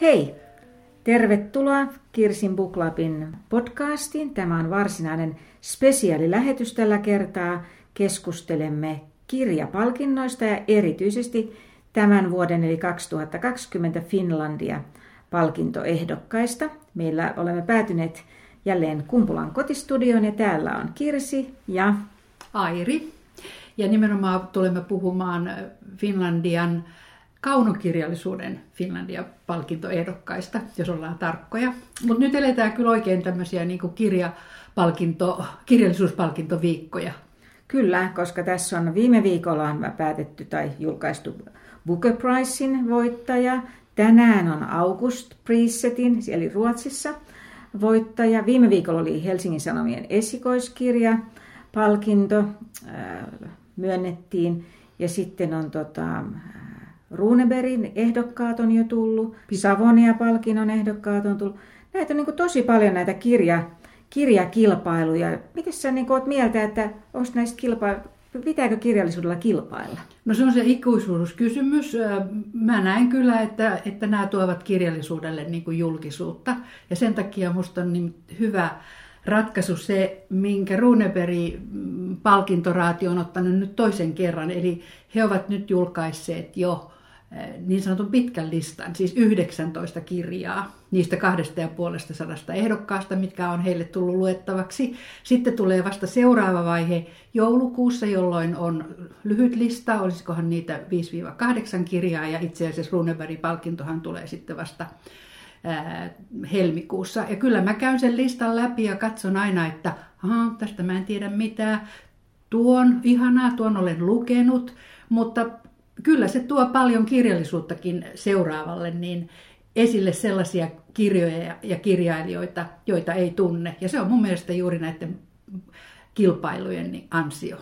Hei! Tervetuloa Kirsin Buklapin podcastiin. Tämä on varsinainen spesiaalilähetys tällä kertaa. Keskustelemme kirjapalkinnoista ja erityisesti tämän vuoden eli 2020 Finlandia palkintoehdokkaista. Meillä olemme päätyneet jälleen Kumpulan kotistudioon ja täällä on Kirsi ja Airi. Ja nimenomaan tulemme puhumaan Finlandian kaunokirjallisuuden Finlandia-palkintoehdokkaista, jos ollaan tarkkoja. Mutta nyt eletään kyllä oikein tämmöisiä niin kirjallisuuspalkintoviikkoja. Kyllä, koska tässä on viime viikolla on päätetty tai julkaistu Booker Prizein voittaja. Tänään on August Prisetin, eli Ruotsissa, voittaja. Viime viikolla oli Helsingin Sanomien esikoiskirja, palkinto myönnettiin. Ja sitten on tota, Runeberin ehdokkaat on jo tullut, Savonia-palkinnon ehdokkaat on tullut. Näitä on niin tosi paljon näitä kirja, kirjakilpailuja. Miten sä niin oot mieltä, että onko näistä kilpailuja, pitääkö kirjallisuudella kilpailla? No se on se ikuisuuskysymys. Mä näen kyllä, että, että nämä tuovat kirjallisuudelle niin kuin julkisuutta. Ja sen takia musta on niin hyvä ratkaisu se, minkä Runeberg palkintoraati on ottanut nyt toisen kerran. Eli he ovat nyt julkaisseet jo niin sanotun pitkän listan, siis 19 kirjaa niistä kahdesta ja puolesta sadasta ehdokkaasta, mitkä on heille tullut luettavaksi. Sitten tulee vasta seuraava vaihe joulukuussa, jolloin on lyhyt lista, olisikohan niitä 5-8 kirjaa, ja itse asiassa Runeberg-palkintohan tulee sitten vasta ää, helmikuussa. Ja kyllä mä käyn sen listan läpi ja katson aina, että Aha, tästä mä en tiedä mitään, tuon ihanaa, tuon olen lukenut, mutta kyllä se tuo paljon kirjallisuuttakin seuraavalle niin esille sellaisia kirjoja ja kirjailijoita, joita ei tunne. Ja se on mun mielestä juuri näiden kilpailujen ansio.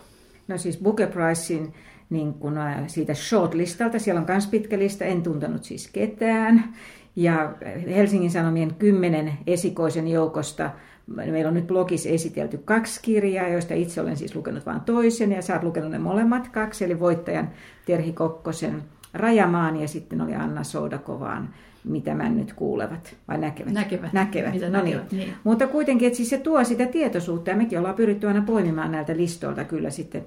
No siis Booker Prizein niin kun, siitä shortlistalta, siellä on myös pitkä lista, en tuntenut siis ketään. Ja Helsingin Sanomien kymmenen esikoisen joukosta Meillä on nyt blogissa esitelty kaksi kirjaa, joista itse olen siis lukenut vain toisen, ja sä oot lukenut ne molemmat kaksi, eli voittajan Terhi Kokkosen Rajamaan, ja sitten oli Anna Soudakovaan mitä mä nyt kuulevat, vai näkevät? Näkevät. Näkevät, mitä no niin. näkevät, niin. Mutta kuitenkin, että siis se tuo sitä tietoisuutta, ja mekin ollaan pyritty aina poimimaan näiltä listoilta kyllä sitten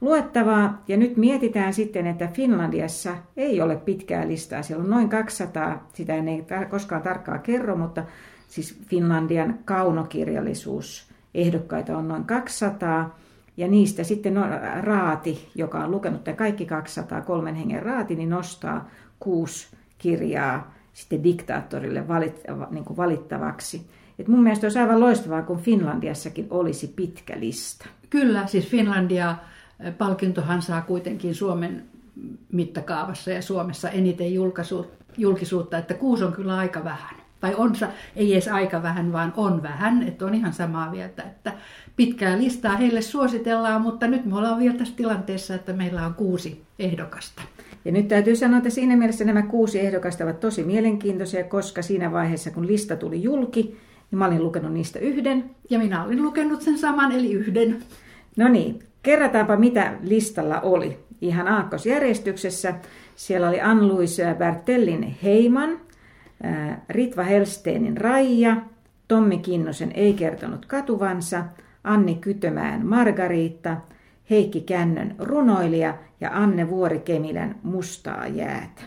luettavaa. Ja nyt mietitään sitten, että Finlandiassa ei ole pitkää listaa. Siellä on noin 200, sitä ei koskaan tarkkaa kerro, mutta siis Finlandian kaunokirjallisuus ehdokkaita on noin 200, ja niistä sitten no, Raati, joka on lukenut tämän kaikki 200, kolmen hengen Raati, niin nostaa kuusi kirjaa sitten diktaattorille valit, niin kuin valittavaksi. Et mun mielestä olisi aivan loistavaa, kun Finlandiassakin olisi pitkä lista. Kyllä, siis Finlandia palkintohan saa kuitenkin Suomen mittakaavassa ja Suomessa eniten julkisuutta, että kuusi on kyllä aika vähän tai on, ei edes aika vähän, vaan on vähän, että on ihan samaa mieltä, että pitkää listaa heille suositellaan, mutta nyt me ollaan vielä tässä tilanteessa, että meillä on kuusi ehdokasta. Ja nyt täytyy sanoa, että siinä mielessä nämä kuusi ehdokasta ovat tosi mielenkiintoisia, koska siinä vaiheessa, kun lista tuli julki, niin mä olin lukenut niistä yhden. Ja minä olin lukenut sen saman, eli yhden. No niin, kerrataanpa mitä listalla oli. Ihan aakkosjärjestyksessä. Siellä oli Ann-Louise Bertellin Heiman, Ritva Helsteenin Raija, Tommi Kinnosen Ei kertonut katuvansa, Anni Kytömään Margariitta, Heikki Kännön Runoilija ja Anne Vuorikemilän Mustaa jäätä.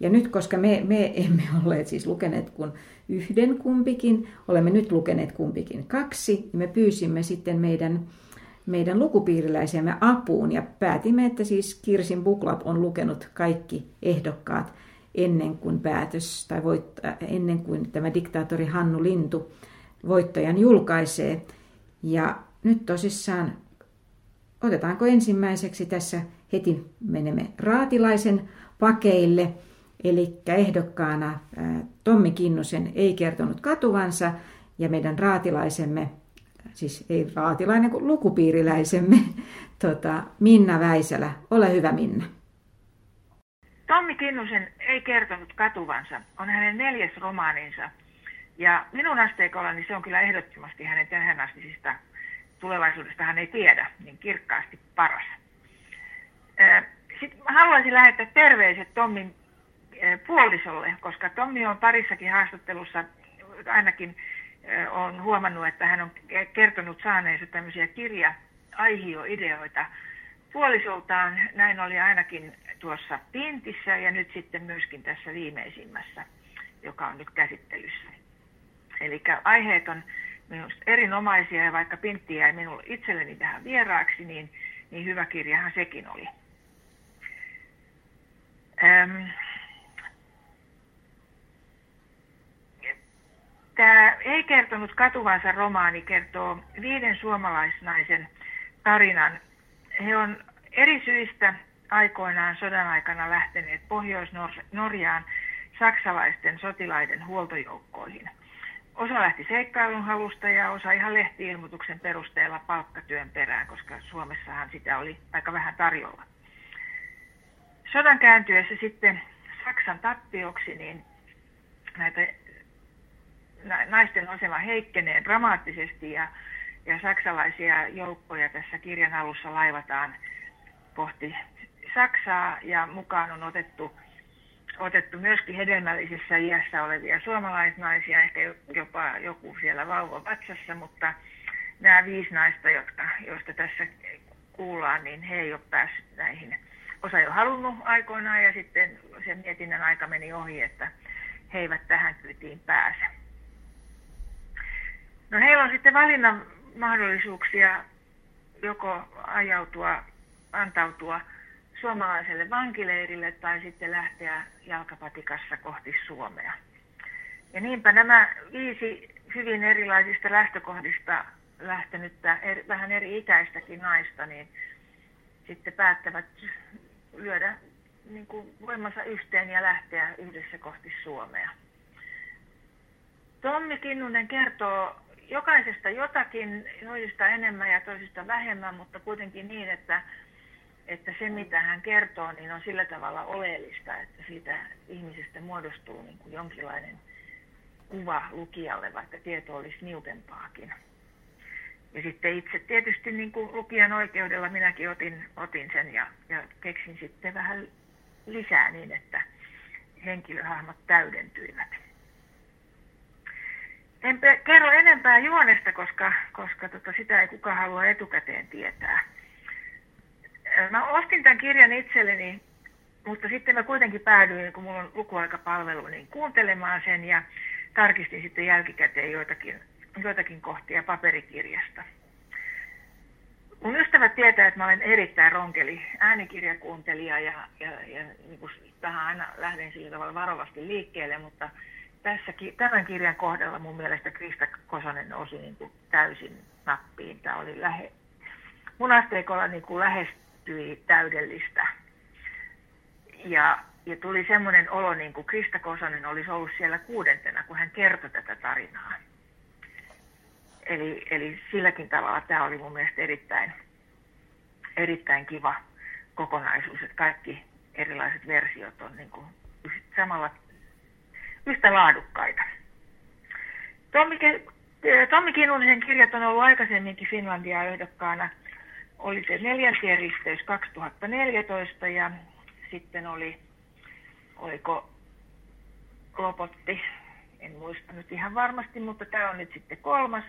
Ja nyt, koska me, me emme olleet siis lukeneet kuin yhden kumpikin, olemme nyt lukeneet kumpikin kaksi, niin me pyysimme sitten meidän, meidän lukupiiriläisemme apuun ja päätimme, että siis Kirsin Buklap on lukenut kaikki ehdokkaat ennen kuin päätös tai voitta, ennen kuin tämä diktaattori Hannu Lintu voittajan julkaisee. Ja nyt tosissaan otetaanko ensimmäiseksi tässä heti menemme Raatilaisen pakeille, eli ehdokkaana Tommi Kinnusen ei kertonut katuvansa ja meidän raatilaisemme, siis ei raatilainen kuin lukupiiriläisemme, tota, Minna Väisälä. Ole hyvä Minna. Tommi Kinnusen ei kertonut katuvansa on hänen neljäs romaaninsa. Ja minun asteikollani se on kyllä ehdottomasti hänen tähänastisista tulevaisuudesta hän ei tiedä, niin kirkkaasti paras. Sitten haluaisin lähettää terveiset Tommin puolisolle, koska Tommi on parissakin haastattelussa ainakin on huomannut, että hän on kertonut saaneensa tämmöisiä kirja-aihioideoita puolisoltaan. Näin oli ainakin tuossa Pintissä ja nyt sitten myöskin tässä viimeisimmässä, joka on nyt käsittelyssä. Eli aiheet on minusta erinomaisia ja vaikka Pintti jäi minulle itselleni tähän vieraaksi, niin, niin hyvä kirjahan sekin oli. Ähm, Tämä Ei kertonut katuvansa romaani kertoo viiden suomalaisnaisen tarinan. He on eri syistä aikoinaan sodan aikana lähteneet Pohjois-Norjaan saksalaisten sotilaiden huoltojoukkoihin. Osa lähti seikkailun halusta ja osa ihan lehtiilmoituksen perusteella palkkatyön perään, koska Suomessahan sitä oli aika vähän tarjolla. Sodan kääntyessä sitten Saksan tappioksi, niin näitä naisten asema heikkenee dramaattisesti ja, ja saksalaisia joukkoja tässä kirjan alussa laivataan kohti Saksaa ja mukaan on otettu, otettu myöskin hedelmällisessä iässä olevia suomalaisnaisia, ehkä jopa joku siellä vauva vatsassa, mutta nämä viisi naista, jotka, joista tässä kuullaan, niin he ei ole päässyt näihin. Osa ei ole halunnut aikoinaan ja sitten sen mietinnän aika meni ohi, että he eivät tähän kyytiin pääse. No heillä on sitten valinnan mahdollisuuksia joko ajautua, antautua suomalaiselle vankileirille tai sitten lähteä jalkapatikassa kohti Suomea. Ja niinpä nämä viisi hyvin erilaisista lähtökohdista lähtenyttä, eri, vähän eri ikäistäkin naista, niin sitten päättävät lyödä niin kuin voimansa yhteen ja lähteä yhdessä kohti Suomea. Tommi Kinnunen kertoo jokaisesta jotakin, toisista enemmän ja toisista vähemmän, mutta kuitenkin niin, että, että se mitä hän kertoo, niin on sillä tavalla oleellista, että siitä ihmisestä muodostuu niin kuin jonkinlainen kuva lukijalle, vaikka tieto olisi niukempaakin. Ja sitten itse tietysti niin kuin lukijan oikeudella minäkin otin, otin sen ja, ja keksin sitten vähän lisää niin, että henkilöhahmot täydentyivät. En kerro enempää juonesta, koska, koska tota, sitä ei kukaan halua etukäteen tietää. Mä ostin tämän kirjan itselleni, mutta sitten mä kuitenkin päädyin, kun mulla on lukuaikapalvelu, niin kuuntelemaan sen ja tarkistin sitten jälkikäteen joitakin, joitakin kohtia paperikirjasta. Mun ystävät tietää, että mä olen erittäin ronkeli äänikirjakuuntelija ja, ja, ja niin tähän aina lähden sillä tavalla varovasti liikkeelle, mutta tässä, tämän kirjan kohdalla mun mielestä Krista Kosonen nousi niin kuin täysin nappiin. Tämä oli lähe, mun asteikolla niin kuin lähestyi täydellistä. Ja, ja tuli semmoinen olo, niin kuin Krista Kosonen olisi ollut siellä kuudentena, kun hän kertoi tätä tarinaa. Eli, eli silläkin tavalla tämä oli mun mielestä erittäin, erittäin kiva kokonaisuus, että kaikki erilaiset versiot on niin kuin samalla yhtä laadukkaita. Tommi, Tommi Kinnullisen kirjat on ollut aikaisemminkin Finlandia ehdokkaana. Oli se neljäntien risteys 2014 ja sitten oli, oliko Lopotti, en muista nyt ihan varmasti, mutta tämä on nyt sitten kolmas,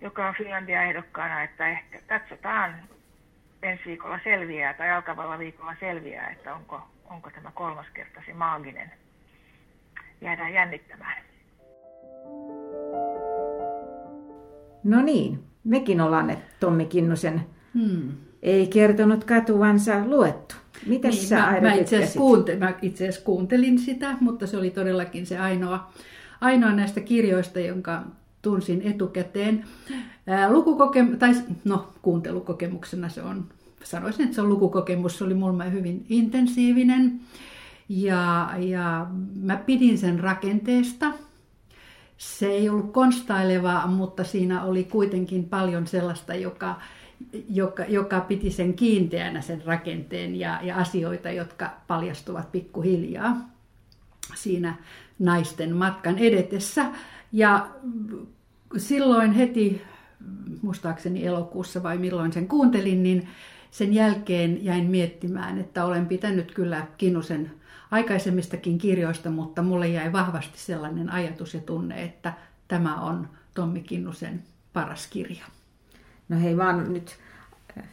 joka on Finlandia ehdokkaana, että ehkä katsotaan ensi viikolla selviää tai alkavalla viikolla selviää, että onko, onko tämä kolmas kerta se maaginen jäädään jännittämään. No niin, mekin ollaan ne Tommi Kinnusen hmm. ei kertonut katuvansa luettu. Mitä niin, sä mä, mä, itse asiassa kuunte, mä itse asiassa kuuntelin sitä, mutta se oli todellakin se ainoa, ainoa näistä kirjoista, jonka tunsin etukäteen. Ää, lukukokem, tai no, kuuntelukokemuksena se on, sanoisin, että se on lukukokemus, se oli mulle hyvin intensiivinen. Ja, ja mä pidin sen rakenteesta. Se ei ollut konstaileva, mutta siinä oli kuitenkin paljon sellaista, joka, joka, joka piti sen kiinteänä sen rakenteen ja, ja asioita, jotka paljastuvat pikkuhiljaa siinä naisten matkan edetessä. Ja silloin heti, muistaakseni elokuussa vai milloin sen kuuntelin, niin sen jälkeen jäin miettimään, että olen pitänyt kyllä Kinnusen aikaisemmistakin kirjoista, mutta mulle jäi vahvasti sellainen ajatus ja tunne, että tämä on Tommi Kinnusen paras kirja. No hei, oon nyt äh,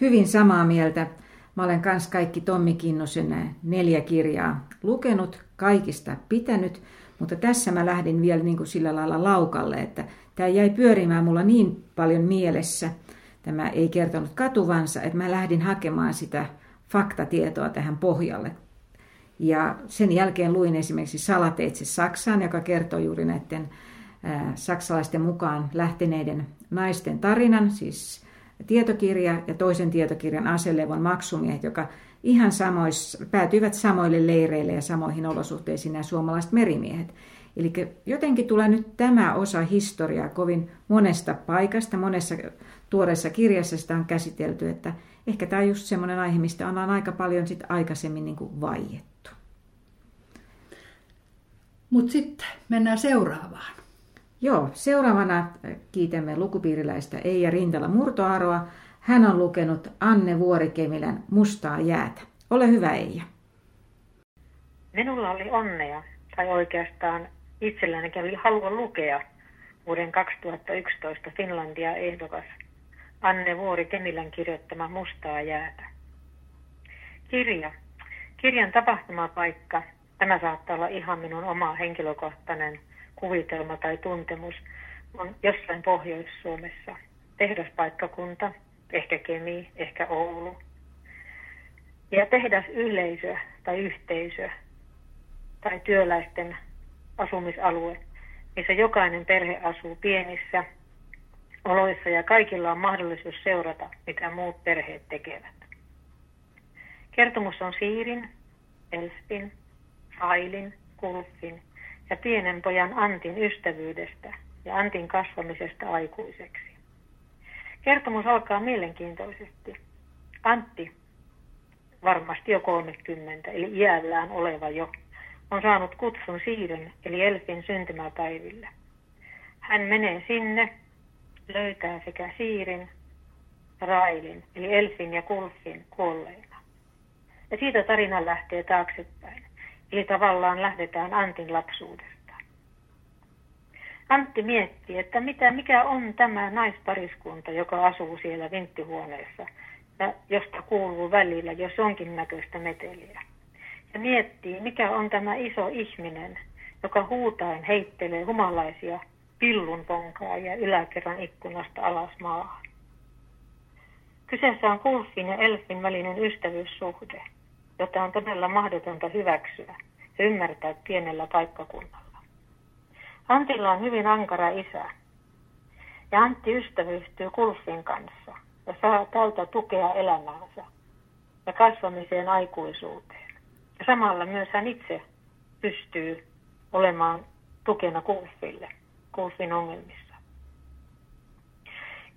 hyvin samaa mieltä. Mä olen kanssa kaikki Tommi Kinnusen äh, neljä kirjaa lukenut, kaikista pitänyt, mutta tässä mä lähdin vielä niin kuin sillä lailla laukalle, että tämä jäi pyörimään mulla niin paljon mielessä. Tämä ei kertonut katuvansa, että mä lähdin hakemaan sitä faktatietoa tähän pohjalle. Ja sen jälkeen luin esimerkiksi Salateitse Saksaan, joka kertoo juuri näiden saksalaisten mukaan lähteneiden naisten tarinan, siis tietokirja ja toisen tietokirjan Aselevon maksumiehet, joka ihan samois, päätyivät samoille leireille ja samoihin olosuhteisiin nämä suomalaiset merimiehet. Eli jotenkin tulee nyt tämä osa historiaa kovin monesta paikasta, monessa tuoreessa kirjassa sitä on käsitelty, että ehkä tämä on just semmoinen aihe, mistä on aika paljon sit aikaisemmin niin kuin vaiettu. Mutta sitten mennään seuraavaan. Joo, seuraavana kiitämme lukupiiriläistä Eija Rintala Murtoaroa. Hän on lukenut Anne Vuorikemilän Mustaa jäätä. Ole hyvä Eija. Minulla oli onnea, tai oikeastaan itselläni oli halua lukea vuoden 2011 Finlandia ehdokas Anne Vuori Kemilän kirjoittama Mustaa jäätä. Kirja. Kirjan tapahtumapaikka. Tämä saattaa olla ihan minun oma henkilökohtainen kuvitelma tai tuntemus. On jossain Pohjois-Suomessa. Tehdaspaikkakunta, ehkä Kemi, ehkä Oulu. Ja tehdas yleisö tai yhteisö tai työläisten asumisalue, missä jokainen perhe asuu pienissä oloissa ja kaikilla on mahdollisuus seurata, mitä muut perheet tekevät. Kertomus on Siirin, Elspin, Failin, Kulfin ja pienen pojan Antin ystävyydestä ja Antin kasvamisesta aikuiseksi. Kertomus alkaa mielenkiintoisesti. Antti, varmasti jo 30, eli iällään oleva jo, on saanut kutsun Siirin eli Elfin syntymäpäiville. Hän menee sinne, löytää sekä Siirin, Railin eli Elfin ja Kulfin kuolleina. Ja siitä tarina lähtee taaksepäin. Eli tavallaan lähdetään Antin lapsuudesta. Antti miettii, että mitä, mikä on tämä naispariskunta, joka asuu siellä vinttihuoneessa ja josta kuuluu välillä jos onkin näköistä meteliä ja miettii, mikä on tämä iso ihminen, joka huutaen heittelee humalaisia pillunponkaajia yläkerran ikkunasta alas maahan. Kyseessä on Kulfin ja Elfin välinen ystävyyssuhde, jota on todella mahdotonta hyväksyä ja ymmärtää pienellä paikkakunnalla. Antilla on hyvin ankara isä, ja Antti ystävystyy Kulfin kanssa ja saa tältä tukea elämäänsä ja kasvamiseen aikuisuuteen. Ja samalla myös hän itse pystyy olemaan tukena Kulfille, Kulfin ongelmissa.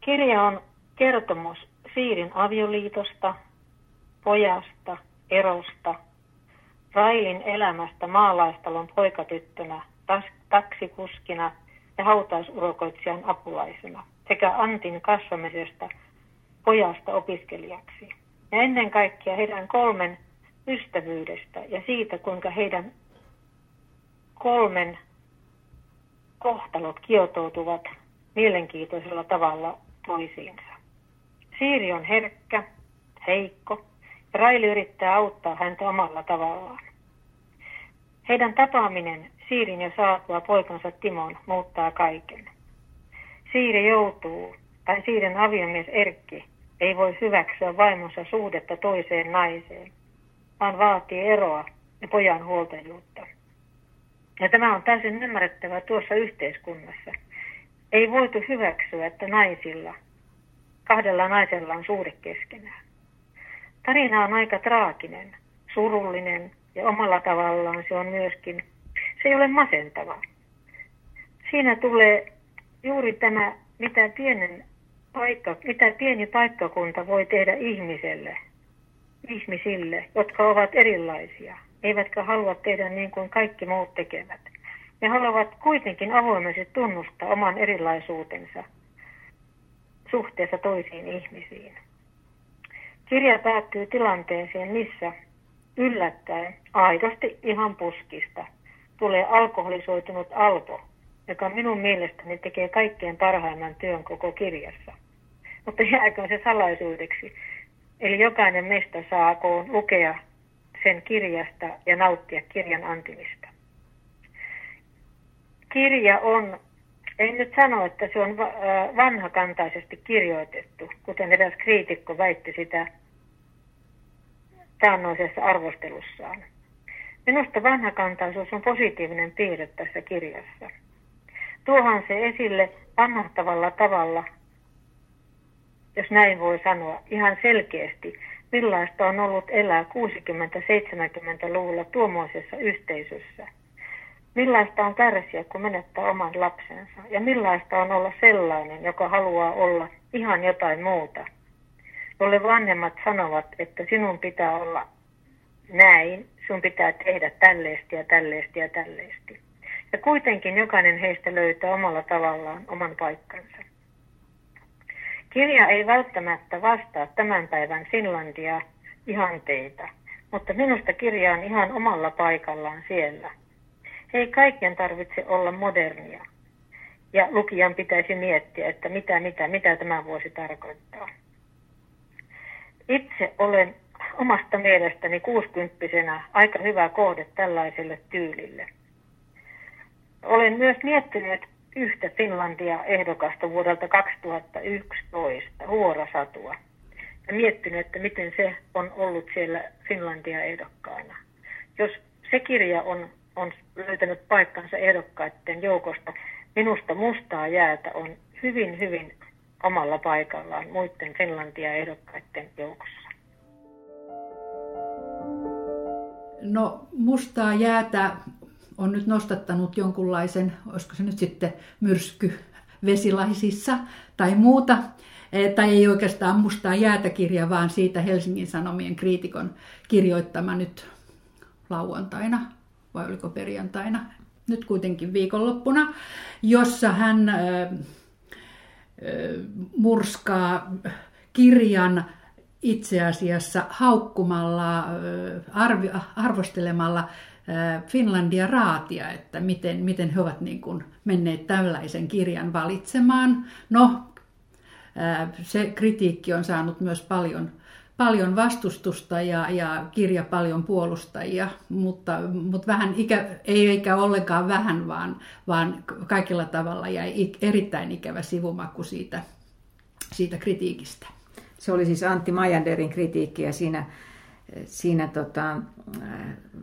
Kirja on kertomus Siirin avioliitosta, pojasta, erosta, Railin elämästä maalaistalon poikatyttönä, taksikuskina ja hautausurakoitsijan apulaisena sekä Antin kasvamisesta pojasta opiskelijaksi. Ja ennen kaikkea heidän kolmen ystävyydestä ja siitä, kuinka heidän kolmen kohtalot kietoutuvat mielenkiintoisella tavalla toisiinsa. Siiri on herkkä, heikko ja Raili yrittää auttaa häntä omalla tavallaan. Heidän tapaaminen Siirin ja saatua poikansa Timon muuttaa kaiken. Siiri joutuu, tai Siirin aviomies Erkki, ei voi hyväksyä vaimonsa suhdetta toiseen naiseen – vaan vaatii eroa ja pojan huoltajuutta. Ja tämä on täysin ymmärrettävää tuossa yhteiskunnassa. Ei voitu hyväksyä, että naisilla, kahdella naisella on suhde keskenään. Tarina on aika traaginen, surullinen ja omalla tavallaan se on myöskin, se ei ole masentava. Siinä tulee juuri tämä, mitä, pienen paikka, mitä pieni paikkakunta voi tehdä ihmiselle – ihmisille, jotka ovat erilaisia, eivätkä halua tehdä niin kuin kaikki muut tekevät. Ne haluavat kuitenkin avoimesti tunnustaa oman erilaisuutensa suhteessa toisiin ihmisiin. Kirja päättyy tilanteeseen, missä yllättäen, aidosti ihan puskista, tulee alkoholisoitunut Alpo, joka minun mielestäni tekee kaikkein parhaimman työn koko kirjassa. Mutta jääkö se salaisuudeksi? Eli jokainen meistä saako lukea sen kirjasta ja nauttia kirjan antimista. Kirja on, en nyt sano, että se on vanhakantaisesti kirjoitettu, kuten eräs kriitikko väitti sitä taannoisessa arvostelussaan. Minusta vanhakantaisuus on positiivinen piirre tässä kirjassa. Tuohan se esille vanhahtavalla tavalla, jos näin voi sanoa, ihan selkeästi, millaista on ollut elää 60-70-luvulla tuommoisessa yhteisössä. Millaista on kärsiä, kun menettää oman lapsensa, ja millaista on olla sellainen, joka haluaa olla ihan jotain muuta, jolle vanhemmat sanovat, että sinun pitää olla näin, sun pitää tehdä tälleesti ja tälleesti ja tälleesti. Ja kuitenkin jokainen heistä löytää omalla tavallaan oman paikkansa. Kirja ei välttämättä vastaa tämän päivän Finlandia ihanteita, mutta minusta kirja on ihan omalla paikallaan siellä. Ei kaiken tarvitse olla modernia. Ja lukijan pitäisi miettiä, että mitä, mitä, mitä tämä voisi tarkoittaa. Itse olen omasta mielestäni kuusikymppisenä aika hyvä kohde tällaiselle tyylille. Olen myös miettinyt yhtä Finlandia-ehdokasta vuodelta 2011, Huorasatua, ja miettinyt, että miten se on ollut siellä Finlandia-ehdokkaana. Jos se kirja on, on löytänyt paikkansa ehdokkaiden joukosta, minusta mustaa jäätä on hyvin, hyvin omalla paikallaan muiden Finlandia-ehdokkaiden joukossa. No mustaa jäätä on nyt nostattanut jonkunlaisen, olisiko se nyt sitten myrsky vesilaisissa tai muuta, e, tai ei oikeastaan mustaa jäätäkirja, vaan siitä Helsingin Sanomien kriitikon kirjoittama nyt lauantaina, vai oliko perjantaina, nyt kuitenkin viikonloppuna, jossa hän murskaa kirjan itse asiassa haukkumalla, arvi, arvostelemalla Finlandia raatia, että miten, miten he ovat niin kuin menneet tällaisen kirjan valitsemaan. No, se kritiikki on saanut myös paljon, paljon vastustusta ja, ja kirja paljon puolustajia, mutta, mutta vähän ikä, ei eikä ollenkaan vähän, vaan, vaan kaikilla tavalla jäi erittäin ikävä sivumaku siitä, siitä kritiikistä. Se oli siis Antti Majanderin kritiikki ja siinä siinä tota,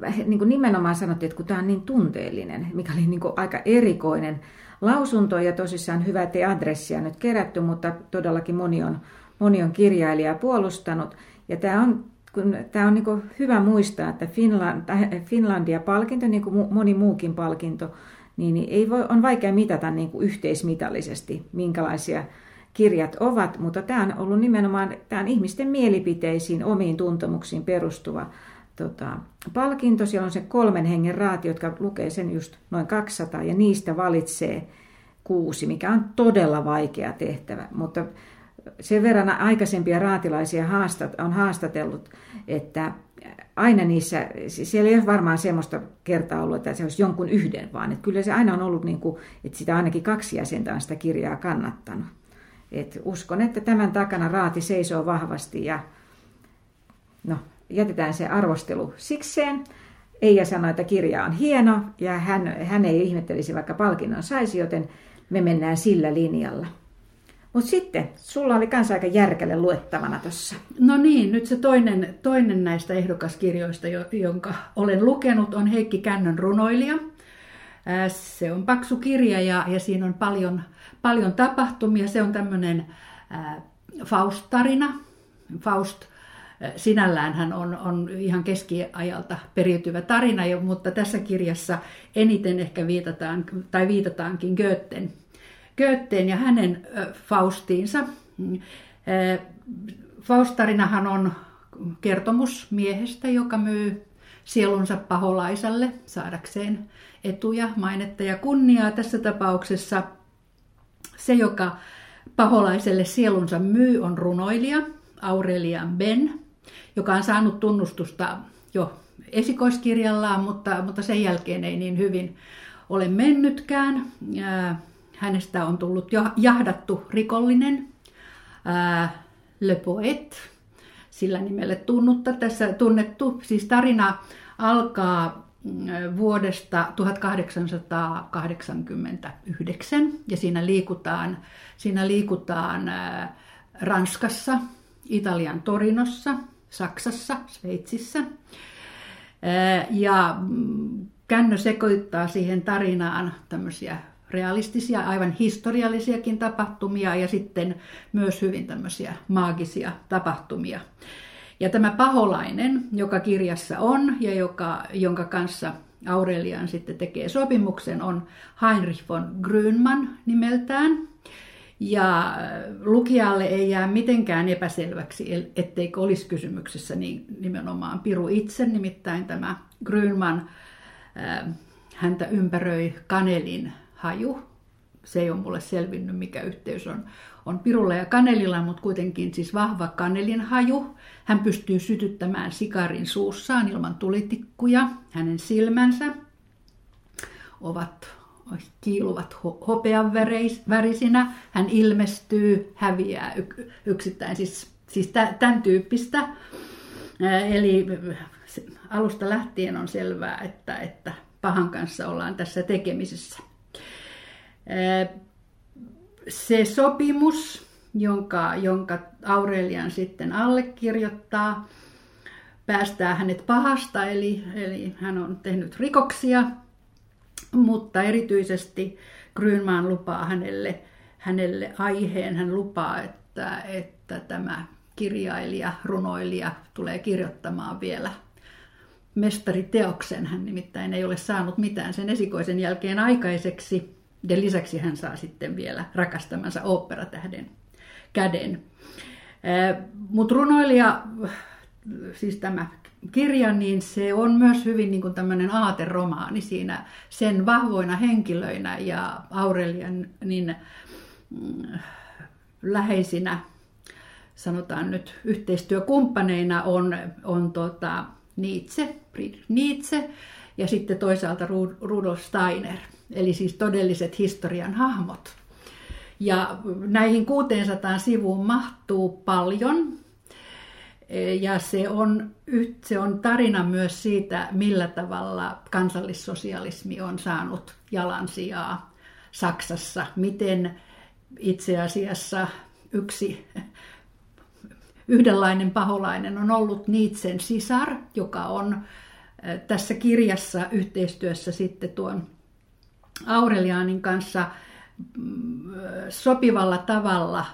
äh, niin kuin nimenomaan sanottiin, että kun tämä on niin tunteellinen, mikä oli niin kuin aika erikoinen lausunto ja tosissaan hyvä, että adressia nyt kerätty, mutta todellakin moni on, moni on kirjailija puolustanut. Ja tämä on, kun, tämä on niin kuin hyvä muistaa, että Finland, Finlandia-palkinto, niin kuin moni muukin palkinto, niin ei voi, on vaikea mitata niin kuin yhteismitallisesti, minkälaisia kirjat ovat, mutta tämä on ollut nimenomaan tämä on ihmisten mielipiteisiin, omiin tuntemuksiin perustuva tota, palkinto. Siellä on se kolmen hengen raati, jotka lukee sen just noin 200 ja niistä valitsee kuusi, mikä on todella vaikea tehtävä, mutta sen verran aikaisempia raatilaisia haastat, on haastatellut, että aina niissä, siellä ei ole varmaan semmoista kertaa ollut, että se olisi jonkun yhden, vaan että kyllä se aina on ollut niin kuin, että sitä ainakin kaksi jäsentä on sitä kirjaa kannattanut. Et uskon, että tämän takana raati seisoo vahvasti ja no, jätetään se arvostelu sikseen. Eija sanoi, että kirja on hieno ja hän, hän ei ihmettelisi, vaikka palkinnon saisi, joten me mennään sillä linjalla. Mutta sitten, sulla oli kanssa aika järkelle luettavana tuossa. No niin, nyt se toinen, toinen näistä ehdokaskirjoista, jonka olen lukenut, on Heikki Kännön runoilija. Se on paksu kirja ja, ja siinä on paljon paljon tapahtumia. Se on tämmöinen Faust-tarina. Faust sinällään hän on, on ihan keskiajalta periytyvä tarina, mutta tässä kirjassa eniten ehkä viitataan, tai viitataankin Goethen, Goethen ja hänen Faustiinsa. Faustarinahan on kertomus miehestä, joka myy sielunsa paholaiselle saadakseen etuja, mainetta ja kunniaa. Tässä tapauksessa se, joka paholaiselle sielunsa myy, on runoilija, Aurelian Ben, joka on saanut tunnustusta jo esikoiskirjallaan, mutta, mutta sen jälkeen ei niin hyvin ole mennytkään. Hänestä on tullut jahdattu rikollinen, Le Poet, sillä nimelle tunnutta. Tässä tunnettu, siis tarina alkaa vuodesta 1889 ja siinä liikutaan, siinä liikutaan Ranskassa, Italian Torinossa, Saksassa, Sveitsissä. Ja mm, Kännö sekoittaa siihen tarinaan tämmöisiä realistisia, aivan historiallisiakin tapahtumia ja sitten myös hyvin tämmöisiä maagisia tapahtumia. Ja tämä paholainen, joka kirjassa on ja joka, jonka kanssa Aurelian sitten tekee sopimuksen, on Heinrich von Grünman nimeltään. Ja lukijalle ei jää mitenkään epäselväksi, etteikö olisi kysymyksessä niin nimenomaan Piru itse, nimittäin tämä Grünman, äh, häntä ympäröi kanelin haju. Se ei ole mulle selvinnyt, mikä yhteys on, on Pirulla ja kanelilla, mutta kuitenkin siis vahva kanelin haju. Hän pystyy sytyttämään sikarin suussaan ilman tulitikkuja. Hänen silmänsä ovat kiiluvat hopean värisinä. Hän ilmestyy, häviää yksittäin, siis, siis tämän tyyppistä. Eli alusta lähtien on selvää, että, että pahan kanssa ollaan tässä tekemisessä. Se sopimus, jonka, jonka Aurelian sitten allekirjoittaa, päästää hänet pahasta, eli, eli hän on tehnyt rikoksia, mutta erityisesti Grönmaan lupaa hänelle, hänelle aiheen. Hän lupaa, että, että tämä kirjailija, runoilija tulee kirjoittamaan vielä mestariteoksen. Hän nimittäin ei ole saanut mitään sen esikoisen jälkeen aikaiseksi. Ja lisäksi hän saa sitten vielä rakastamansa oopperatähden käden. Mutta runoilija, siis tämä kirja, niin se on myös hyvin niin kuin tämmöinen aateromaani siinä sen vahvoina henkilöinä ja Aurelian niin mm, läheisinä, sanotaan nyt yhteistyökumppaneina on, on tota Nietzsche, Friedrich Nietzsche ja sitten toisaalta Rudolf Steiner, eli siis todelliset historian hahmot. Ja näihin 600 sivuun mahtuu paljon, ja se on, se on tarina myös siitä, millä tavalla kansallissosialismi on saanut jalansijaa Saksassa. Miten itse asiassa yksi yhdenlainen paholainen on ollut Niitsen sisar, joka on tässä kirjassa yhteistyössä sitten tuon Aureliaanin kanssa mm, sopivalla tavalla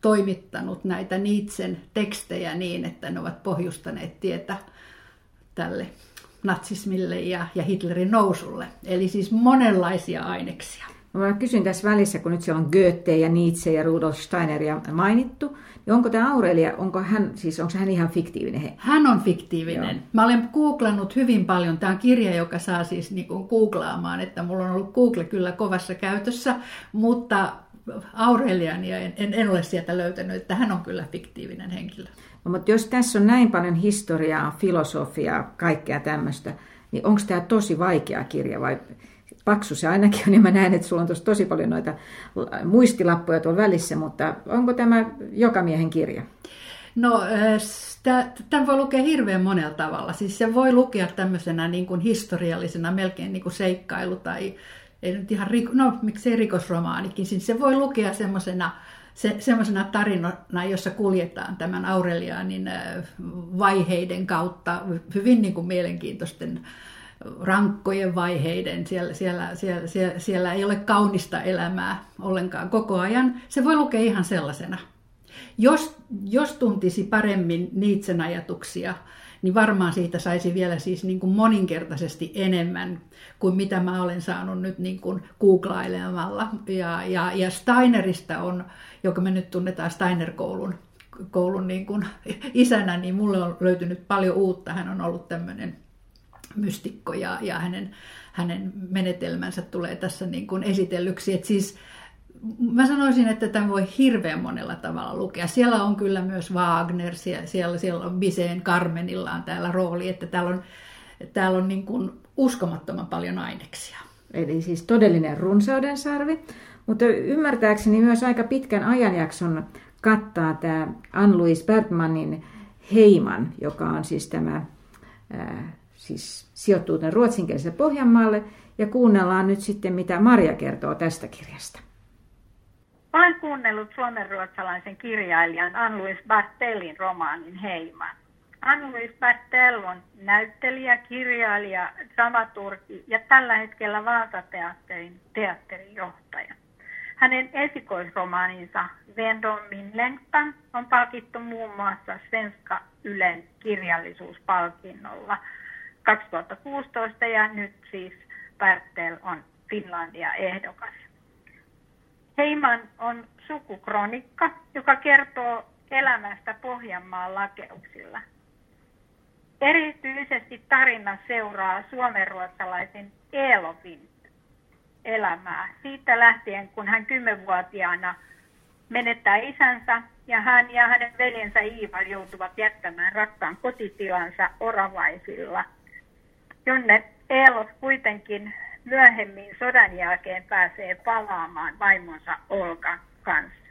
toimittanut näitä Niitsen tekstejä niin, että ne ovat pohjustaneet tietä tälle natsismille ja, ja Hitlerin nousulle. Eli siis monenlaisia aineksia. Mä kysyn tässä välissä, kun nyt siellä on Goethe ja Nietzsche ja Rudolf Steineria mainittu, niin onko tämä Aurelia, onko hän, siis onko hän ihan fiktiivinen? He? Hän on fiktiivinen. Joo. Mä olen googlannut hyvin paljon. Tämä on kirja, joka saa siis niin kuin googlaamaan, että mulla on ollut Google kyllä kovassa käytössä, mutta Aureliania en, en, en ole sieltä löytänyt, että hän on kyllä fiktiivinen henkilö. No, mutta jos tässä on näin paljon historiaa, filosofiaa, kaikkea tämmöistä, niin onko tämä tosi vaikea kirja vai paksu se ainakin on, niin mä näen, että sulla on tosi paljon noita muistilappuja tuolla välissä, mutta onko tämä joka miehen kirja? No, tämän voi lukea hirveän monella tavalla. Siis se voi lukea tämmöisenä niin kuin historiallisena melkein niin kuin seikkailu tai ei nyt ihan, no miksei rikosromaanikin, siis se voi lukea semmoisena se, semmoisena tarinana, jossa kuljetaan tämän Aurelianin vaiheiden kautta hyvin niin kuin mielenkiintoisten rankkojen vaiheiden, siellä, siellä, siellä, siellä, siellä ei ole kaunista elämää ollenkaan koko ajan. Se voi lukea ihan sellaisena. Jos, jos tuntisi paremmin Niitsen ajatuksia, niin varmaan siitä saisi vielä siis niin kuin moninkertaisesti enemmän kuin mitä mä olen saanut nyt niin kuin googlailemalla. Ja, ja, ja Steinerista on, joka me nyt tunnetaan Steiner-koulun koulun niin kuin isänä, niin mulle on löytynyt paljon uutta. Hän on ollut tämmöinen mystikko ja, ja hänen, hänen menetelmänsä tulee tässä niin kuin esitellyksi. Et siis mä sanoisin, että tämän voi hirveän monella tavalla lukea. Siellä on kyllä myös Wagner, siellä, siellä on Biseen Carmenilla on täällä rooli, että täällä on, täällä on niin kuin uskomattoman paljon aineksia. Eli siis todellinen runsauden sarvi, mutta ymmärtääkseni myös aika pitkän ajanjakson kattaa tämä Ann-Louise Bergmanin Heiman, joka on siis tämä, ää, siis sijoittuu tämän ruotsinkieliselle Pohjanmaalle, ja kuunnellaan nyt sitten, mitä Maria kertoo tästä kirjasta. Olen kuunnellut suomenruotsalaisen kirjailijan Ann-Louise Bartellin romaanin Heiman. Anne-Louise Bartel on näyttelijä, kirjailija, dramaturgi ja tällä hetkellä Vaasa-teatterin teatterijohtaja. Hänen esikoisromaaninsa Vendomin längtan on palkittu muun muassa Svenska Ylen kirjallisuuspalkinnolla 2016 ja nyt siis Bartel on Finlandia ehdokas. Heiman on sukukronikka, joka kertoo elämästä Pohjanmaan lakeuksilla – Erityisesti tarina seuraa suomenruotsalaisen Elofin elämää. Siitä lähtien, kun hän kymmenvuotiaana menettää isänsä ja hän ja hänen veljensä Iiva joutuvat jättämään rakkaan kotitilansa Oravaisilla, jonne Elof kuitenkin myöhemmin sodan jälkeen pääsee palaamaan vaimonsa Olkan kanssa.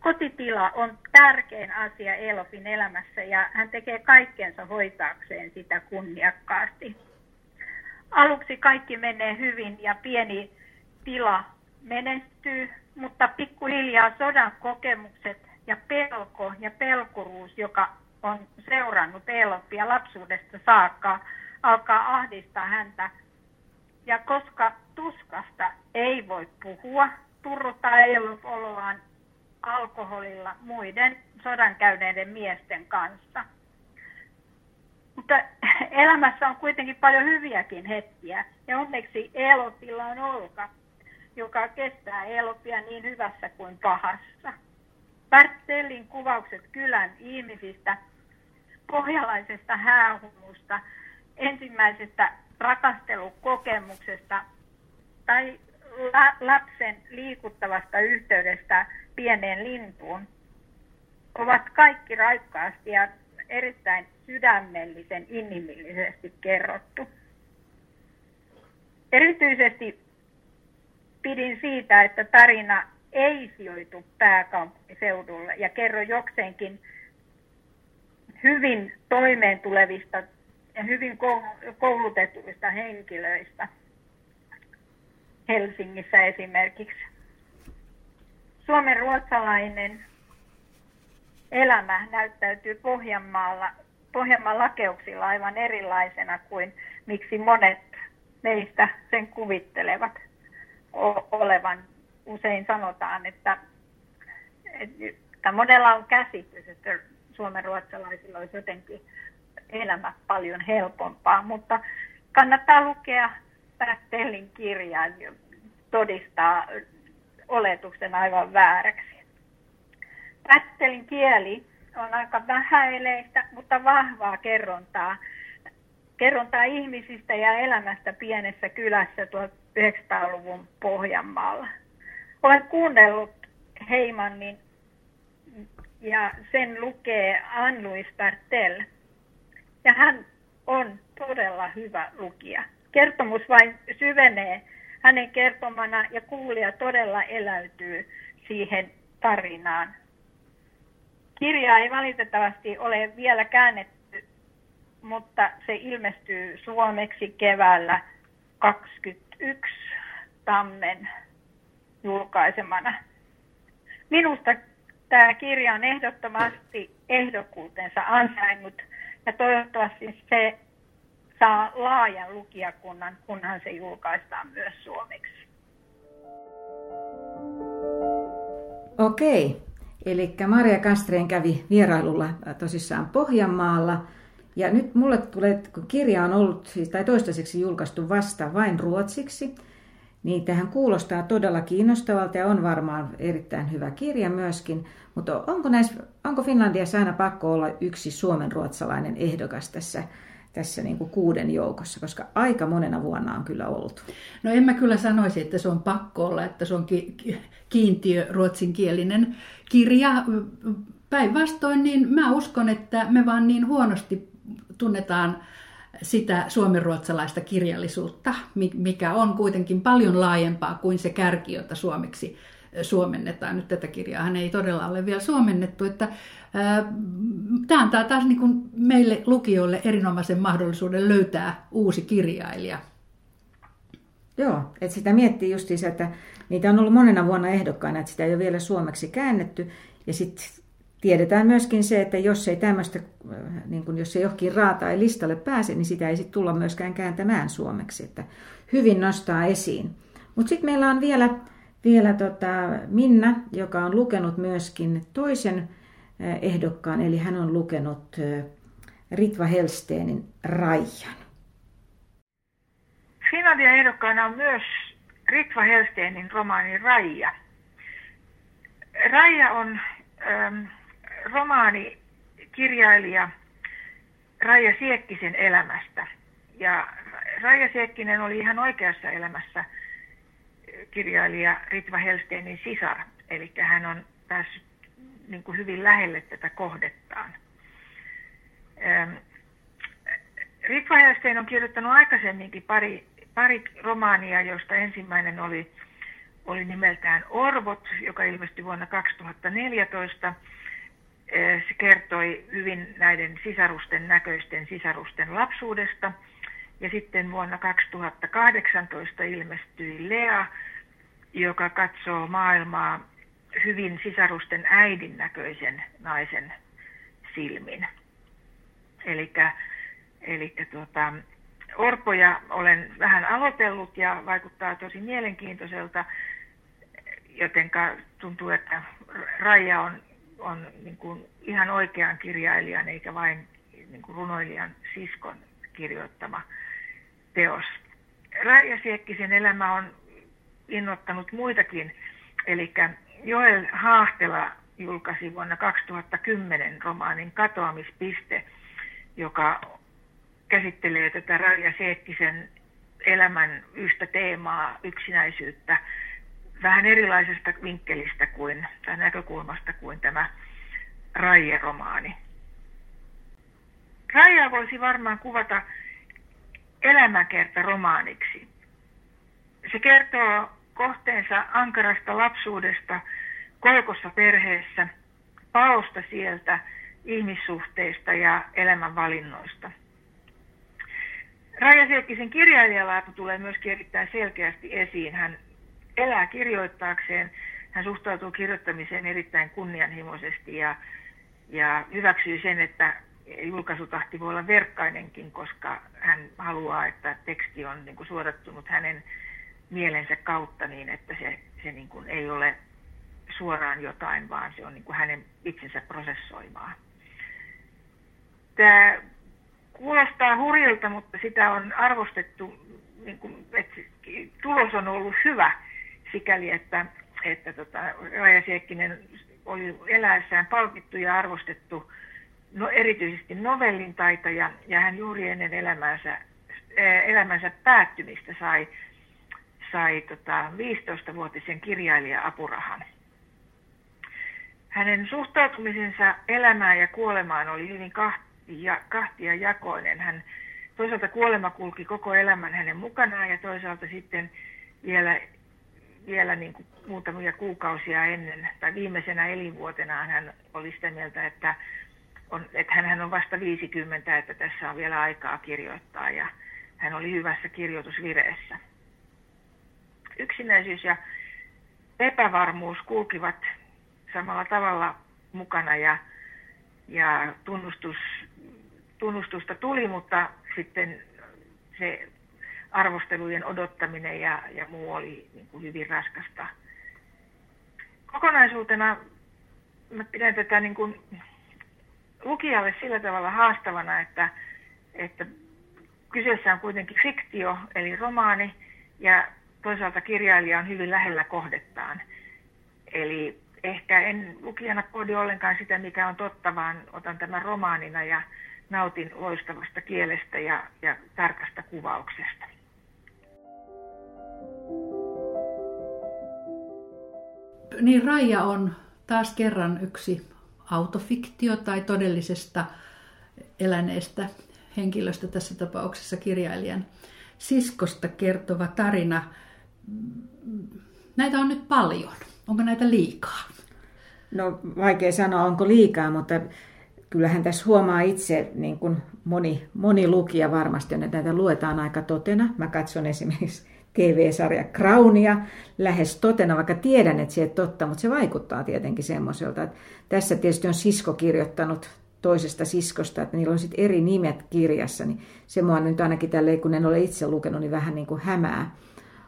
Kotitila on tärkein asia Elofin elämässä ja hän tekee kaikkensa hoitaakseen sitä kunniakkaasti. Aluksi kaikki menee hyvin ja pieni tila menestyy, mutta pikkuhiljaa sodan kokemukset ja pelko ja pelkuruus, joka on seurannut Elofia lapsuudesta saakka, alkaa ahdistaa häntä. Ja koska tuskasta ei voi puhua, turruttaa Elof oloaan alkoholilla muiden sodan käyneiden miesten kanssa. Mutta elämässä on kuitenkin paljon hyviäkin hetkiä ja onneksi Elopilla on Olka, joka kestää Elopia niin hyvässä kuin pahassa. Bertellin kuvaukset kylän ihmisistä, pohjalaisesta häähumusta, ensimmäisestä rakastelukokemuksesta tai lapsen liikuttavasta yhteydestä pieneen lintuun, ovat kaikki raikkaasti ja erittäin sydämellisen inhimillisesti kerrottu. Erityisesti pidin siitä, että tarina ei sijoitu pääkaupunkiseudulle ja kerro jokseenkin hyvin toimeentulevista ja hyvin koulutetuista henkilöistä – Helsingissä esimerkiksi. Suomen ruotsalainen elämä näyttäytyy Pohjanmaalla, Pohjanmaan lakeuksilla aivan erilaisena kuin miksi monet meistä sen kuvittelevat olevan. Usein sanotaan, että, että monella on käsitys, että suomen ruotsalaisilla olisi jotenkin elämä paljon helpompaa, mutta kannattaa lukea Pättelin kirja todistaa oletuksen aivan vääräksi. Pättelin kieli on aika vähäileistä, mutta vahvaa kerrontaa. Kerrontaa ihmisistä ja elämästä pienessä kylässä 1900-luvun Pohjanmaalla. Olen kuunnellut Heimannin ja sen lukee Anne-Louise Bertel. Ja hän on todella hyvä lukija kertomus vain syvenee hänen kertomana ja kuulija todella eläytyy siihen tarinaan. Kirjaa ei valitettavasti ole vielä käännetty, mutta se ilmestyy suomeksi keväällä 21 tammen julkaisemana. Minusta tämä kirja on ehdottomasti ehdokkuutensa ansainnut ja toivottavasti se saa laajan lukijakunnan, kunhan se julkaistaan myös suomeksi. Okei, eli Maria Kastreen kävi vierailulla äh, tosissaan Pohjanmaalla. Ja nyt mulle tulee, kun kirja on ollut, siis, tai toistaiseksi julkaistu vasta vain ruotsiksi, niin tähän kuulostaa todella kiinnostavalta ja on varmaan erittäin hyvä kirja myöskin. Mutta onko, näissä, onko Finlandiassa aina pakko olla yksi suomenruotsalainen ehdokas tässä tässä niin kuin kuuden joukossa, koska aika monena vuonna on kyllä ollut. No en mä kyllä sanoisi, että se on pakko olla, että se on kiintiö ruotsinkielinen kirja. Päinvastoin, niin mä uskon, että me vaan niin huonosti tunnetaan sitä suomenruotsalaista kirjallisuutta, mikä on kuitenkin paljon laajempaa kuin se kärki, jota suomeksi suomennetaan. Nyt tätä kirjaa ei todella ole vielä suomennettu. Että, tämä antaa taas niin kuin meille lukijoille erinomaisen mahdollisuuden löytää uusi kirjailija. Joo, että sitä miettii justiinsa, että niitä on ollut monena vuonna ehdokkaana, että sitä ei ole vielä suomeksi käännetty. Ja sitten tiedetään myöskin se, että jos ei tämmöistä, niin kun jos ei johonkin raata ei listalle pääse, niin sitä ei sitten tulla myöskään kääntämään suomeksi. Että hyvin nostaa esiin. Mutta sitten meillä on vielä vielä tota Minna, joka on lukenut myöskin toisen ehdokkaan, eli hän on lukenut Ritva Helsteenin Raijan. Finlandia ehdokkaana on myös Ritva Helsteenin romaani Raija. Raija on ähm, romaani kirjailija Raija Siekkisen elämästä. Ja Raija Siekkinen oli ihan oikeassa elämässä – kirjailija Ritva Helsteinin sisar, eli hän on päässyt niin kuin hyvin lähelle tätä kohdettaan. Ähm, Ritva Helstein on kirjoittanut aikaisemminkin pari, pari romaania, joista ensimmäinen oli, oli nimeltään Orvot, joka ilmestyi vuonna 2014. Äh, se kertoi hyvin näiden sisarusten näköisten sisarusten lapsuudesta. Ja sitten vuonna 2018 ilmestyi Lea, joka katsoo maailmaa hyvin sisarusten äidin näköisen naisen silmin. Eli tuota, orpoja olen vähän aloitellut ja vaikuttaa tosi mielenkiintoiselta, joten tuntuu, että Raija on, on niin kuin ihan oikean kirjailijan eikä vain niin kuin runoilijan siskon kirjoittama teos. Raija Siekkisen elämä on innoittanut muitakin. Eli Joel Haahtela julkaisi vuonna 2010 romaanin Katoamispiste, joka käsittelee tätä Raija Seekkisen elämän yhtä teemaa, yksinäisyyttä, vähän erilaisesta vinkkelistä kuin, tai näkökulmasta kuin tämä Raije-romaani. Raija voisi varmaan kuvata elämäkerta-romaaniksi. Se kertoo kohteensa ankarasta lapsuudesta kolkossa perheessä, paosta sieltä, ihmissuhteista ja elämänvalinnoista. Raija Selkkisen kirjailijalaatu tulee myös erittäin selkeästi esiin. Hän elää kirjoittaakseen, hän suhtautuu kirjoittamiseen erittäin kunnianhimoisesti ja, ja hyväksyy sen, että julkaisutahti voi olla verkkainenkin, koska hän haluaa, että teksti on niin kuin suodattunut hänen mielensä kautta niin, että se, se niin kuin ei ole suoraan jotain, vaan se on niin kuin hänen itsensä prosessoimaa. Tämä kuulostaa hurjilta, mutta sitä on arvostettu, niin kuin, että tulos on ollut hyvä sikäli, että, että tota, Raija Siekkinen oli eläessään palkittu ja arvostettu no, erityisesti novellin taitaja, ja hän juuri ennen elämänsä, elämänsä päättymistä sai sai tota, 15-vuotisen kirjailija-apurahan. Hänen suhtautumisensa elämään ja kuolemaan oli hyvin kahtia, kahtia jakoinen. Hän toisaalta kuolema kulki koko elämän hänen mukanaan ja toisaalta sitten vielä, vielä niin kuin muutamia kuukausia ennen tai viimeisenä elinvuotenaan hän oli sitä mieltä, että, on, että hän on vasta 50, että tässä on vielä aikaa kirjoittaa ja hän oli hyvässä kirjoitusvireessä. Yksinäisyys ja epävarmuus kulkivat samalla tavalla mukana ja, ja tunnustus, tunnustusta tuli, mutta sitten se arvostelujen odottaminen ja, ja muu oli niin kuin hyvin raskasta. Kokonaisuutena mä pidän tätä niin kuin lukijalle sillä tavalla haastavana, että, että kyseessä on kuitenkin fiktio, eli romaani, ja toisaalta kirjailija on hyvin lähellä kohdettaan. Eli ehkä en lukijana pohdi ollenkaan sitä, mikä on totta, vaan otan tämän romaanina ja nautin loistavasta kielestä ja, ja tarkasta kuvauksesta. Niin Raija on taas kerran yksi autofiktio tai todellisesta eläneestä henkilöstä, tässä tapauksessa kirjailijan siskosta kertova tarina. Näitä on nyt paljon. Onko näitä liikaa? No vaikea sanoa, onko liikaa, mutta kyllähän tässä huomaa itse, niin kuin moni, moni lukija varmasti, että näitä luetaan aika totena. Mä katson esimerkiksi TV-sarja Crownia lähes totena, vaikka tiedän, että se ei totta, mutta se vaikuttaa tietenkin semmoiselta. Että tässä tietysti on sisko kirjoittanut toisesta siskosta, että niillä on sitten eri nimet kirjassa, niin se mua nyt ainakin tälleen, kun en ole itse lukenut, niin vähän niin kuin hämää.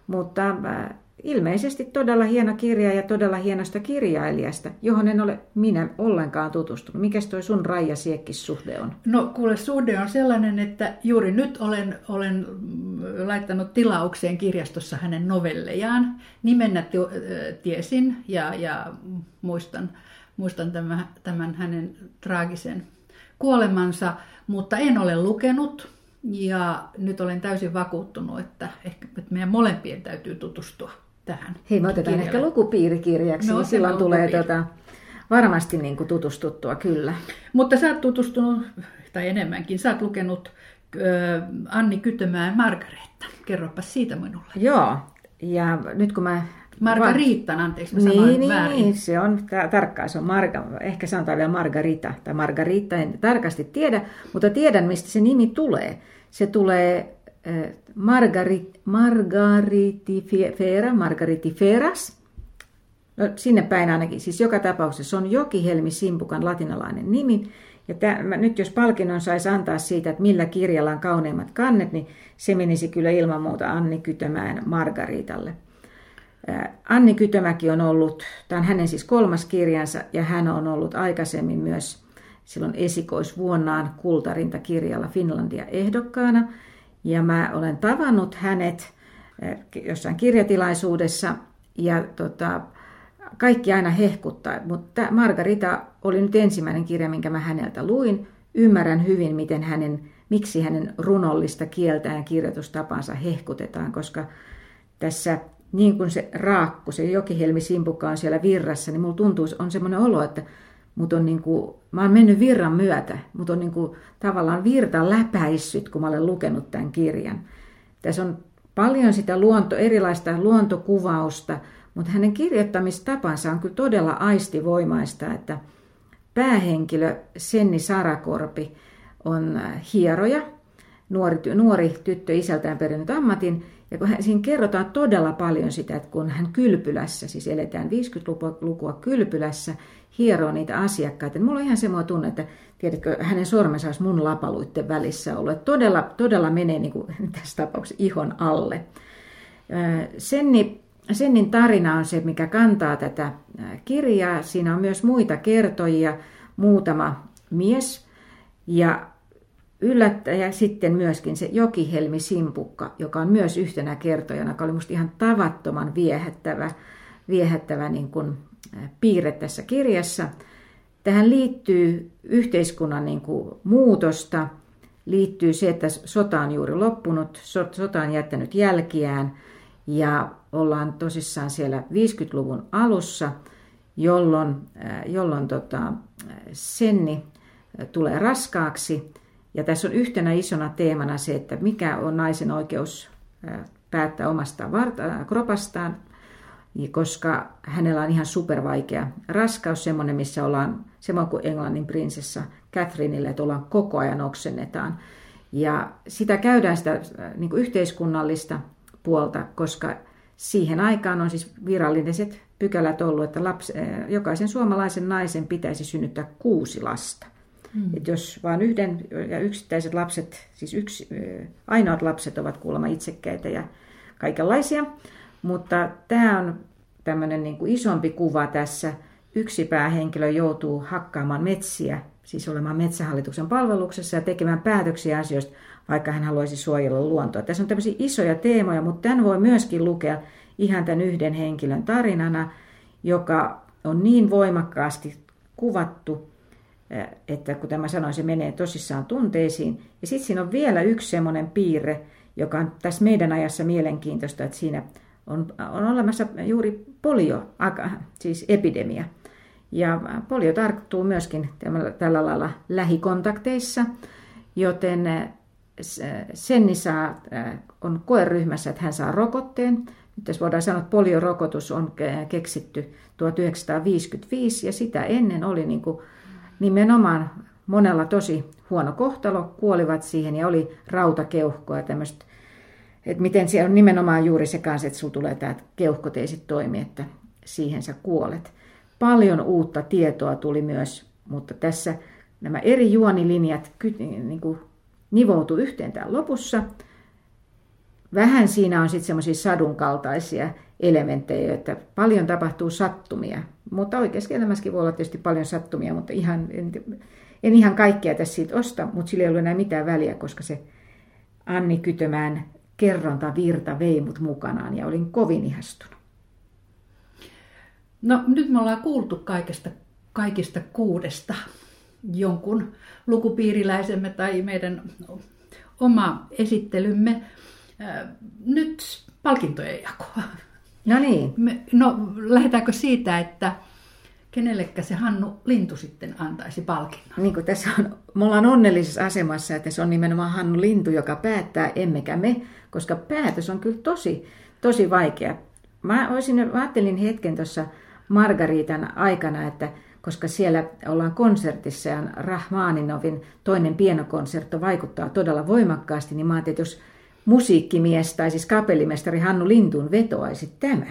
Mutta äh, ilmeisesti todella hieno kirja ja todella hienosta kirjailijasta, johon en ole minä ollenkaan tutustunut. Mikäs toi sun Raija Siekkis suhde on? No kuule, suhde on sellainen, että juuri nyt olen, olen laittanut tilaukseen kirjastossa hänen novellejaan. Nimennä tiesin ja, ja muistan, muistan tämän, tämän hänen traagisen kuolemansa, mutta en ole lukenut. Ja nyt olen täysin vakuuttunut, että ehkä että meidän molempien täytyy tutustua tähän. Hei, me otetaan kirjalle. ehkä lukupiirikirjaksi, no, niin silloin tulee tota, varmasti niin kuin tutustuttua, kyllä. Mutta sä oot tutustunut, tai enemmänkin, sä oot lukenut äh, Anni Kytömään Margaretta. Kerropa siitä minulle. Joo, ja nyt kun mä Margaritan, anteeksi, mä niin, sanoin niin, väärin. Niin, se on tarkkaan, se on Marga, ehkä sanotaan vielä Margarita tai Margarita, en tarkasti tiedä, mutta tiedän mistä se nimi tulee. Se tulee Margarit, Margaritifera, Margaritiferas. No, sinne päin ainakin. Siis joka tapauksessa on Jokihelmi Simpukan latinalainen nimi. Ja tämä, nyt jos palkinnon saisi antaa siitä, että millä kirjalla on kauneimmat kannet, niin se menisi kyllä ilman muuta Anni Kytömään Margaritalle. Anni Kytömäki on ollut, tämä on hänen siis kolmas kirjansa, ja hän on ollut aikaisemmin myös silloin esikoisvuonnaan kultarintakirjalla Finlandia ehdokkaana. Ja mä olen tavannut hänet jossain kirjatilaisuudessa ja tota, kaikki aina hehkuttaa. Mutta Margarita oli nyt ensimmäinen kirja, minkä mä häneltä luin. Ymmärrän hyvin, miten hänen, miksi hänen runollista kieltään ja kirjoitustapansa hehkutetaan, koska tässä niin kuin se raakku, se jokihelmi simpukka on siellä virrassa, niin mulla tuntuu, on semmoinen olo, että Mut on niinku, mä oon mennyt virran myötä, mutta on niinku tavallaan virta läpäissyt, kun mä olen lukenut tämän kirjan. Tässä on paljon sitä luonto, erilaista luontokuvausta, mutta hänen kirjoittamistapansa on kyllä todella aistivoimaista, että päähenkilö Senni Sarakorpi on hieroja, nuori, nuori tyttö isältään perinnyt ammatin, ja kun hän, siinä kerrotaan todella paljon sitä, että kun hän kylpylässä, siis eletään 50-lukua kylpylässä, hieroo niitä asiakkaita. Mulla on ihan semmoinen tunne, että tiedätkö, hänen sormensa olisi mun lapaluitten välissä ollut. Että todella, todella menee niin kuin, tässä tapauksessa ihon alle. Senni, Sennin tarina on se, mikä kantaa tätä kirjaa. Siinä on myös muita kertojia, muutama mies. Ja yllättäjä sitten myöskin se Jokihelmi Simpukka, joka on myös yhtenä kertojana, joka oli musta ihan tavattoman viehättävä, viehättävä niin kuin piirre tässä kirjassa. Tähän liittyy yhteiskunnan niin kuin muutosta, liittyy se, että sota on juuri loppunut, sota on jättänyt jälkiään ja ollaan tosissaan siellä 50-luvun alussa, jolloin, jolloin tota, Senni tulee raskaaksi. Ja tässä on yhtenä isona teemana se, että mikä on naisen oikeus päättää omasta kropastaan, koska hänellä on ihan supervaikea raskaus, semmoinen, missä ollaan, semmoinen kuin Englannin prinsessa Catherineille, että ollaan koko ajan oksennetaan. Ja sitä käydään sitä niin kuin yhteiskunnallista puolta, koska siihen aikaan on siis viralliset pykälät ollut, että lapsi, jokaisen suomalaisen naisen pitäisi synnyttää kuusi lasta. Hmm. Et jos vain yhden ja yksittäiset lapset, siis yksi, ainoat lapset ovat kuulemma itsekkäitä ja kaikenlaisia, mutta tämä on tämmöinen niin kuin isompi kuva tässä. Yksi päähenkilö joutuu hakkaamaan metsiä, siis olemaan metsähallituksen palveluksessa ja tekemään päätöksiä asioista, vaikka hän haluaisi suojella luontoa. Tässä on tämmöisiä isoja teemoja, mutta tämän voi myöskin lukea ihan tämän yhden henkilön tarinana, joka on niin voimakkaasti kuvattu että kuten mä sanoin, se menee tosissaan tunteisiin. Ja sitten siinä on vielä yksi semmoinen piirre, joka on tässä meidän ajassa mielenkiintoista, että siinä on, on olemassa juuri polio, siis epidemia. Ja polio tarttuu myöskin tällä lailla lähikontakteissa, joten Senni saa, on koeryhmässä, että hän saa rokotteen. Nyt tässä voidaan sanoa, että poliorokotus on keksitty 1955 ja sitä ennen oli niin kuin nimenomaan monella tosi huono kohtalo, kuolivat siihen ja oli rautakeuhkoa tämmöistä, että miten se on nimenomaan juuri se kanssa, että sulla tulee tämä keuhkoteisit toimi, että siihen sä kuolet. Paljon uutta tietoa tuli myös, mutta tässä nämä eri juonilinjat niin kuin nivoutu yhteen tämän lopussa. Vähän siinä on sitten semmoisia sadunkaltaisia elementtejä, että paljon tapahtuu sattumia. Mutta oikeassa elämässäkin voi olla tietysti paljon sattumia, mutta ihan, en, en ihan kaikkea tässä siitä osta, mutta sillä ei ollut enää mitään väliä, koska se Anni Kytömään kerronta virta vei mut mukanaan ja olin kovin ihastunut. No nyt me ollaan kuultu kaikesta, kaikista kuudesta jonkun lukupiiriläisemme tai meidän oma esittelymme. Nyt palkintojen jakoa. No niin. Me, no lähdetäänkö siitä, että kenellekä se Hannu Lintu sitten antaisi palkinnon? Niin kuin tässä on, me ollaan onnellisessa asemassa, että se on nimenomaan Hannu Lintu, joka päättää, emmekä me, koska päätös on kyllä tosi, tosi vaikea. Mä, olisin, mä ajattelin hetken tuossa Margaritan aikana, että koska siellä ollaan konsertissa ja Rahmaninovin toinen pienokonsertto vaikuttaa todella voimakkaasti, niin mä ajattelin, että jos musiikkimies tai siis kapellimestari Hannu Lintun vetoaisi tämä.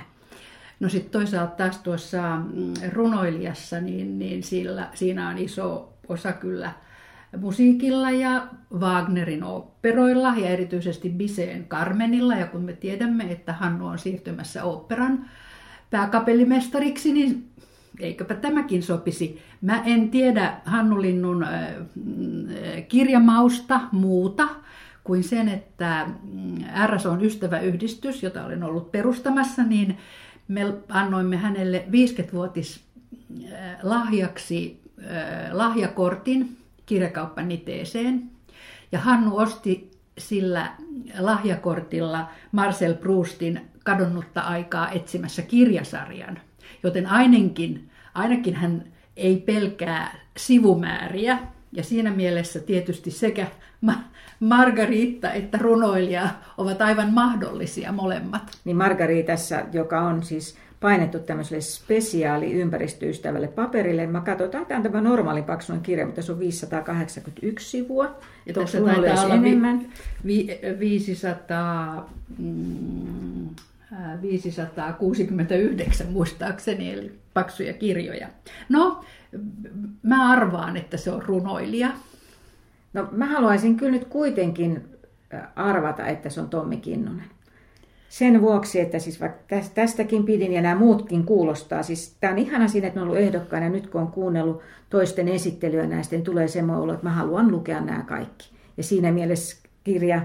No sitten toisaalta taas tuossa mm, runoilijassa, niin, niin sillä, siinä on iso osa kyllä musiikilla ja Wagnerin operoilla ja erityisesti Biseen Carmenilla. Ja kun me tiedämme, että Hannu on siirtymässä operan pääkapellimestariksi, niin eiköpä tämäkin sopisi. Mä en tiedä Hannu Linnun kirjamausta muuta kuin sen, että mm, RS on ystäväyhdistys, jota olen ollut perustamassa, niin me annoimme hänelle 50-vuotis lahjaksi lahjakortin kirjakauppaniteeseen. Ja Hannu osti sillä lahjakortilla Marcel Proustin kadonnutta aikaa etsimässä kirjasarjan. Joten ainakin, ainakin hän ei pelkää sivumääriä. Ja siinä mielessä tietysti sekä Margarita että runoilija ovat aivan mahdollisia molemmat. Niin Margaritassa, joka on siis painettu tämmöiselle spesiaali ympäristöystävälle paperille. Mä katsotaan, tämä on tämä normaali paksuinen kirja, mutta se on 581 sivua. Ja tässä taitaa olla enemmän. Vi, 500, mm, 569 muistaakseni, eli paksuja kirjoja. No, mä arvaan, että se on runoilija. No mä haluaisin kyllä nyt kuitenkin arvata, että se on Tommi Kinnunen. Sen vuoksi, että siis vaikka tästäkin pidin ja nämä muutkin kuulostaa, siis tämä on ihana siinä, että on ollut ehdokkaina ja nyt kun on kuunnellut toisten esittelyä näistä, niin tulee semmoinen olo, että mä haluan lukea nämä kaikki. Ja siinä mielessä kirja,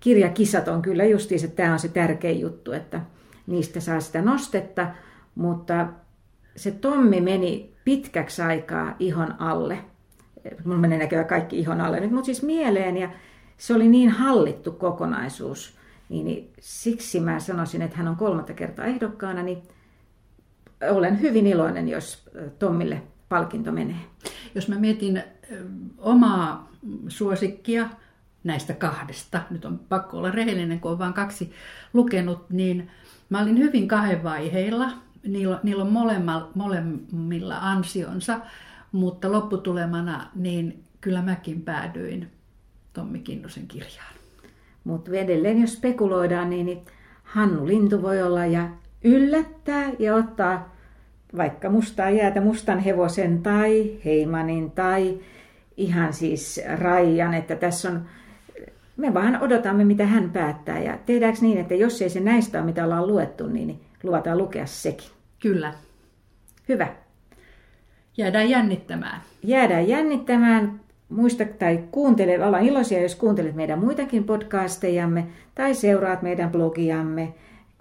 kirjakisat on kyllä justiin, että tämä on se tärkein juttu, että niistä saa sitä nostetta, mutta se Tommi meni pitkäksi aikaa ihon alle. Mulla menee näköjään kaikki ihon alle nyt, mutta siis mieleen ja se oli niin hallittu kokonaisuus. Niin, niin siksi mä sanoisin, että hän on kolmatta kertaa ehdokkaana, niin olen hyvin iloinen, jos Tommille palkinto menee. Jos mä mietin omaa suosikkia näistä kahdesta, nyt on pakko olla rehellinen, kun on vain kaksi lukenut, niin Mä olin hyvin kahden vaiheilla. Niillä, niillä on molemmilla, molemmilla ansionsa, mutta lopputulemana niin kyllä mäkin päädyin Tommi Kinnusen kirjaan. Mutta edelleen jos spekuloidaan, niin, niin Hannu Lintu voi olla ja yllättää ja ottaa vaikka mustaa jäätä mustan hevosen tai Heimanin tai ihan siis Raijan, että tässä on me vaan odotamme, mitä hän päättää. Ja tehdäänkö niin, että jos ei se näistä ole, mitä ollaan luettu, niin luvataan lukea sekin. Kyllä. Hyvä. Jäädään jännittämään. Jäädään jännittämään. Muista tai kuuntele, ollaan iloisia, jos kuuntelet meidän muitakin podcastejamme tai seuraat meidän blogiamme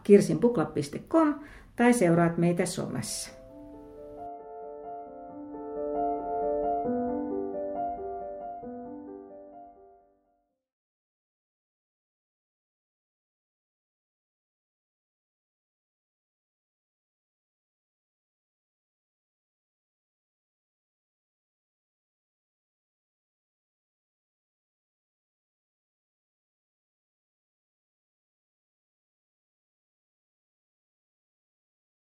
kirsinpukla.com tai seuraat meitä somessa.